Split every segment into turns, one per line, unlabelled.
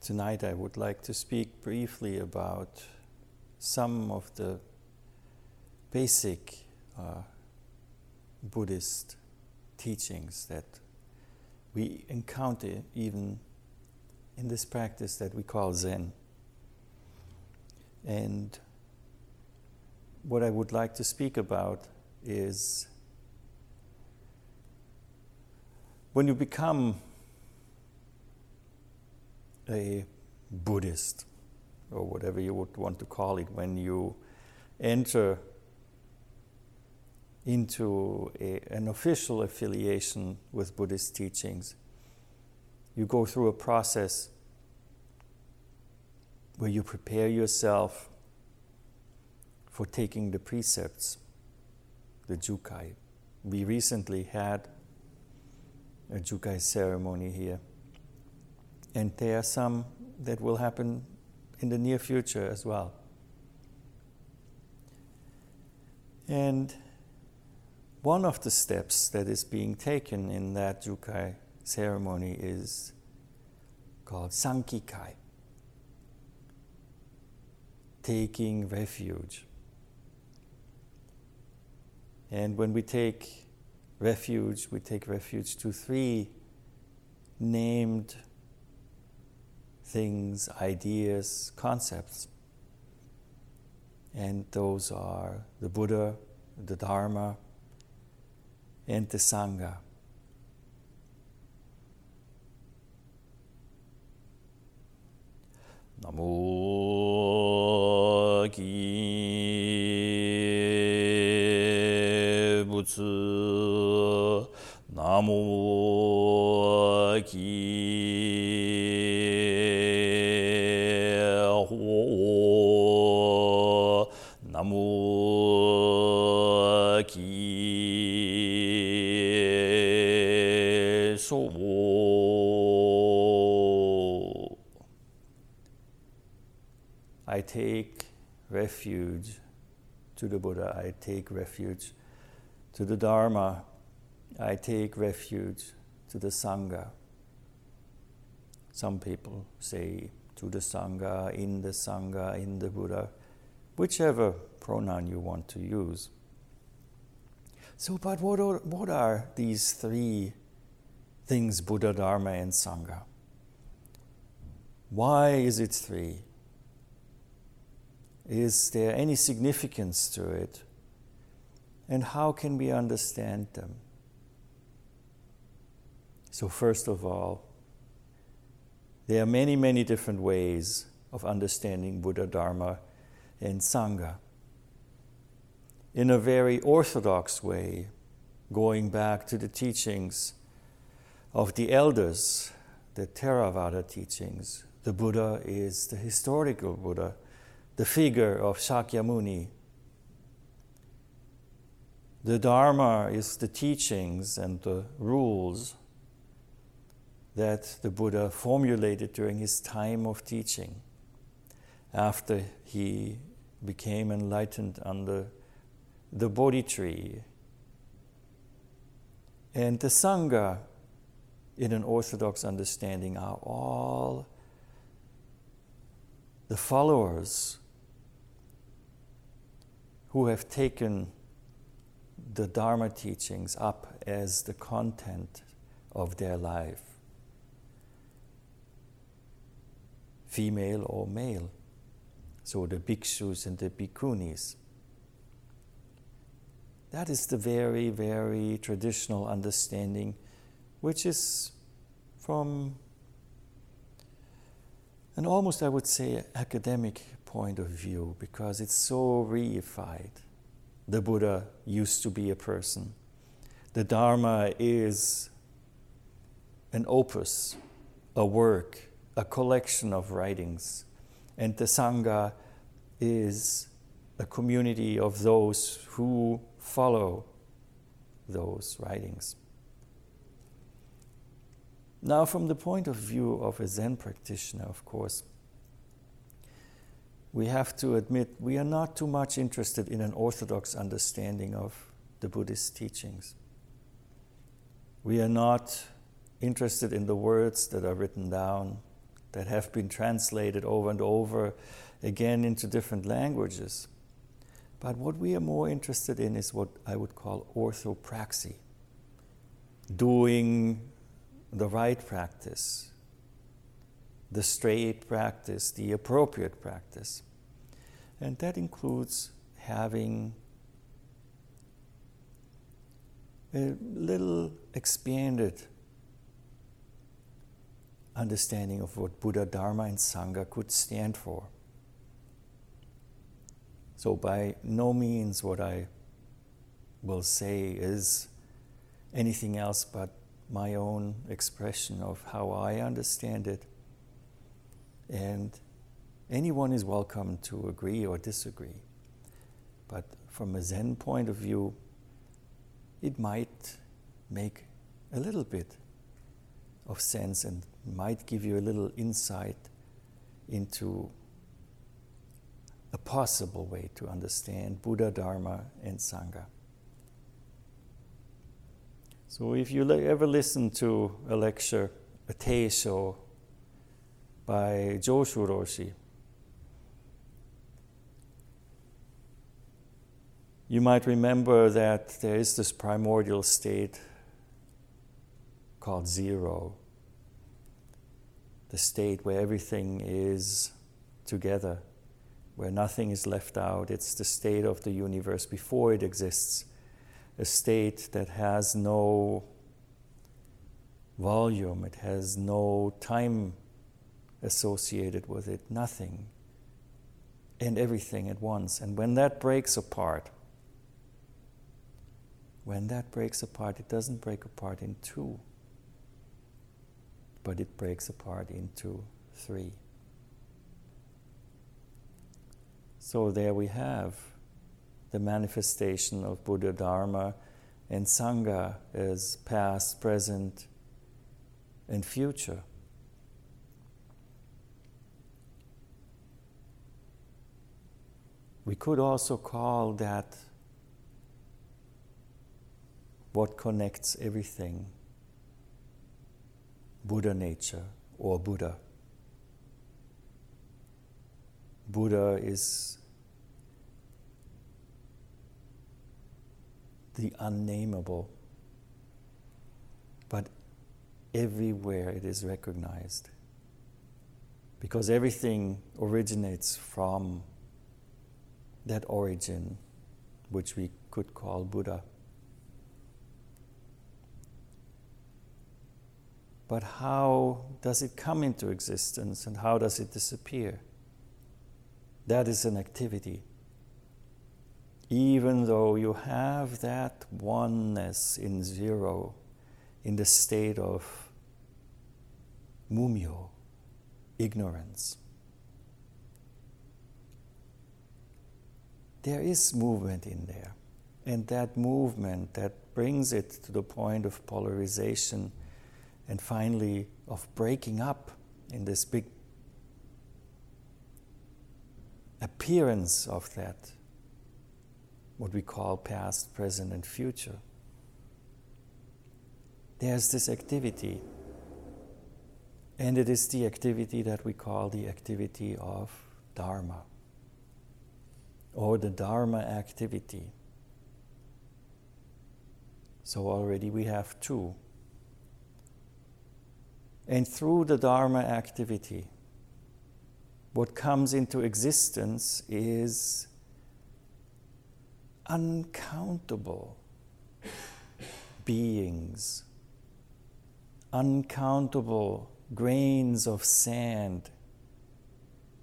tonight I would like to speak briefly about some of the basic uh, Buddhist teachings that we encounter even in this practice that we call Zen. And what I would like to speak about is when you become a Buddhist, or whatever you would want to call it, when you enter into a, an official affiliation with Buddhist teachings, you go through a process where you prepare yourself for taking the precepts, the Jukai. We recently had a Jukai ceremony here, and there are some that will happen in the near future as well. And one of the steps that is being taken in that Jukai ceremony is called Sankikai, taking refuge. And when we take refuge, we take refuge to three named things, ideas, concepts. And those are the Buddha, the Dharma, and the Sangha. Namo Ki Butsu Namo Ki Namo Ki So. I take refuge to the Buddha, I take refuge to the Dharma, I take refuge to the Sangha. Some people say to the Sangha, in the Sangha, in the Buddha, whichever pronoun you want to use. So, but what are, what are these three things Buddha, Dharma, and Sangha? Why is it three? Is there any significance to it? And how can we understand them? So, first of all, there are many, many different ways of understanding Buddha, Dharma, and Sangha. In a very orthodox way, going back to the teachings of the elders, the Theravada teachings, the Buddha is the historical Buddha the figure of Shakyamuni. The Dharma is the teachings and the rules that the Buddha formulated during his time of teaching after he became enlightened under the Bodhi tree. And the Sangha, in an Orthodox understanding, are all the followers who have taken the Dharma teachings up as the content of their life, female or male. So the bhikshus and the bhikkhunis. That is the very, very traditional understanding, which is from an almost, I would say, academic point of view because it's so reified. The Buddha used to be a person. The Dharma is an opus, a work, a collection of writings. And the Sangha is a community of those who follow those writings. Now, from the point of view of a Zen practitioner, of course, we have to admit we are not too much interested in an orthodox understanding of the Buddhist teachings. We are not interested in the words that are written down that have been translated over and over again into different languages. But what we are more interested in is what I would call orthopraxy doing the right practice, the straight practice, the appropriate practice. And that includes having a little expanded understanding of what Buddha, Dharma, and Sangha could stand for. So, by no means what I will say is anything else but my own expression of how I understand it. And anyone is welcome to agree or disagree. But from a Zen point of view, it might make a little bit of sense and might give you a little insight into a possible way to understand Buddha, Dharma, and Sangha. So, if you ever listen to a lecture, a teisho by Joshu Roshi, you might remember that there is this primordial state called zero, the state where everything is together where nothing is left out. It's the state of the universe before it exists, a state that has no volume, it has no time associated with it, nothing and everything at once. And when that breaks apart, when that breaks apart, it doesn't break apart in two, but it breaks apart into three. So there we have the manifestation of Buddha Dharma and Sangha as past, present, and future. We could also call that what connects everything Buddha nature or Buddha. Buddha is the unnameable, but everywhere it is recognized. Because everything originates from that origin, which we could call Buddha. But how does it come into existence and how does it disappear? That is an activity. Even though you have that oneness in zero, in the state of mumyo, ignorance. There is movement in there. And that movement that brings it to the point of polarization and finally of breaking up in this big appearance of that, what we call past, present, and future. There's this activity, and it is the activity that we call the activity of Dharma, or the Dharma activity. So already we have two. And through the Dharma activity, what comes into existence is uncountable beings, uncountable grains of sand,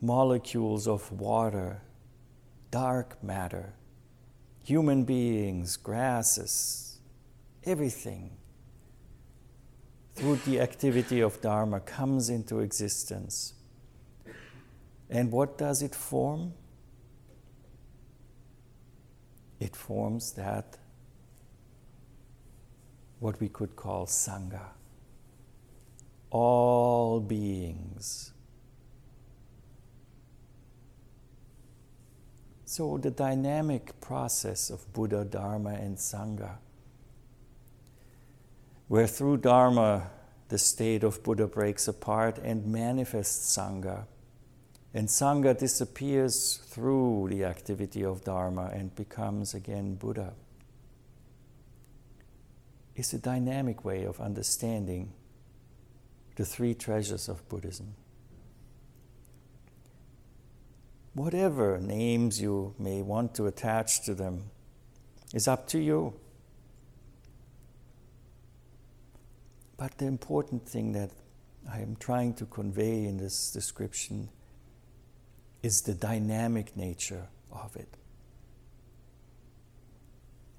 molecules of water, dark matter, human beings, grasses, everything through the activity of Dharma comes into existence. And what does it form? It forms that what we could call Sangha. All beings. So, the dynamic process of Buddha, Dharma, and Sangha, where through Dharma the state of Buddha breaks apart and manifests Sangha. And Sangha disappears through the activity of Dharma and becomes again Buddha. It's a dynamic way of understanding the three treasures of Buddhism. Whatever names you may want to attach to them is up to you. But the important thing that I am trying to convey in this description is the dynamic nature of it.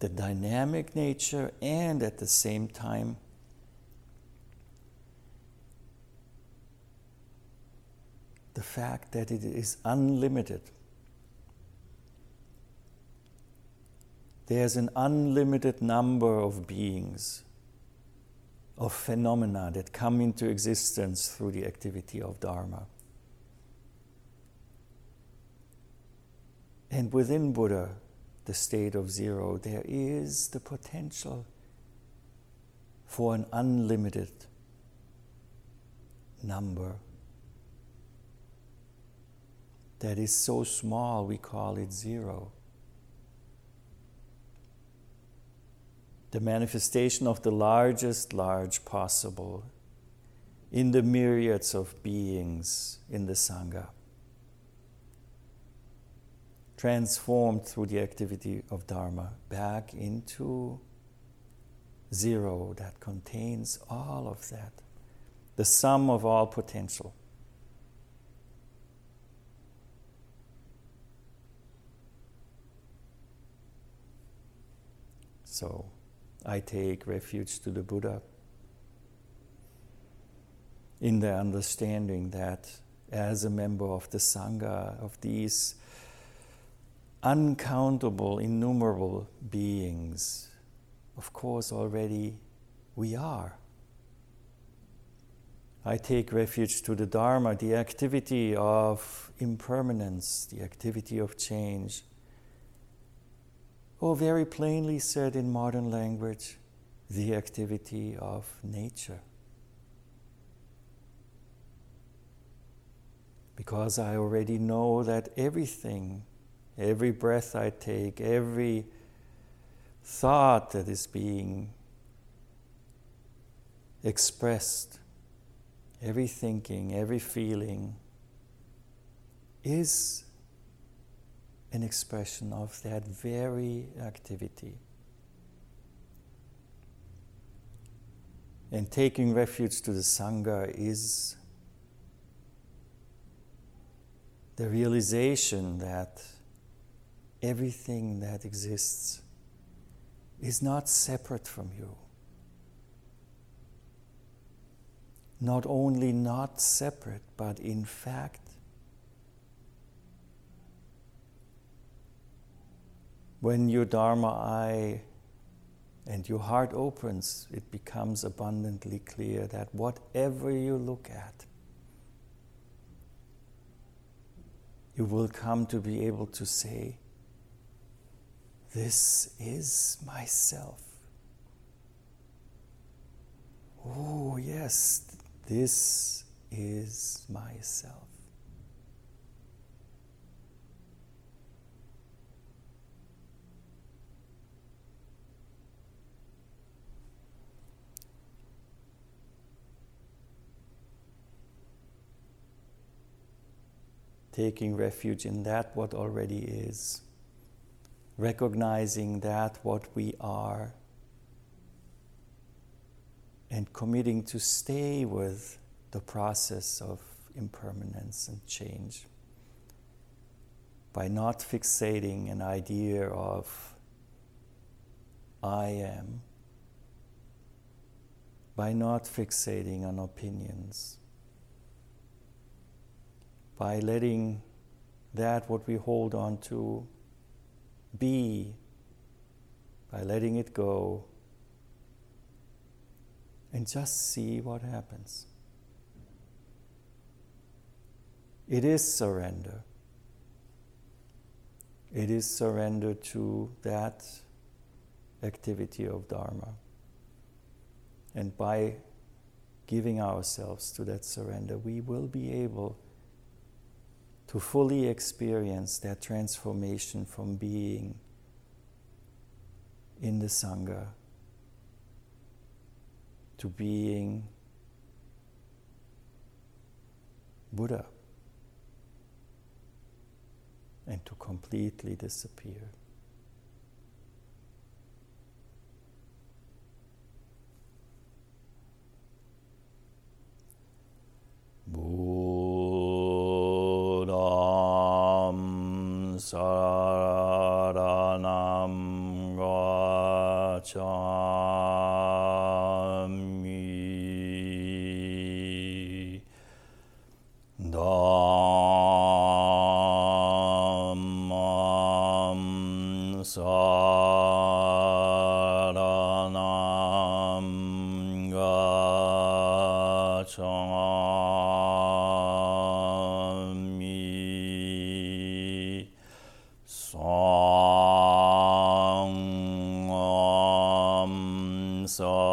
The dynamic nature, and at the same time, the fact that it is unlimited. There's an unlimited number of beings, of phenomena that come into existence through the activity of Dharma. And within Buddha, the state of zero, there is the potential for an unlimited number that is so small we call it zero. The manifestation of the largest large possible in the myriads of beings in the Sangha, transformed through the activity of Dharma back into zero that contains all of that, the sum of all potential. So I take refuge to the Buddha in the understanding that as a member of the Sangha, of these uncountable, innumerable beings, of course, already we are. I take refuge to the Dharma, the activity of impermanence, the activity of change or very plainly said in modern language, the activity of nature. Because I already know that everything, every breath I take, every thought that is being expressed, every thinking, every feeling is an expression of that very activity. And taking refuge to the Sangha is the realization that everything that exists is not separate from you. Not only not separate, but in fact When your Dharma eye and your heart opens, it becomes abundantly clear that whatever you look at, you will come to be able to say, This is myself. Oh, yes, this is myself. Taking refuge in that what already is, recognizing that what we are, and committing to stay with the process of impermanence and change. By not fixating an idea of I am, by not fixating on opinions by letting that what we hold on to be, by letting it go, and just see what happens. It is surrender. It is surrender to that activity of Dharma. And by
giving ourselves to that surrender, we will be able to fully experience that transformation from being in the Sangha to being Buddha and to completely disappear. Saranam gacchami Sangam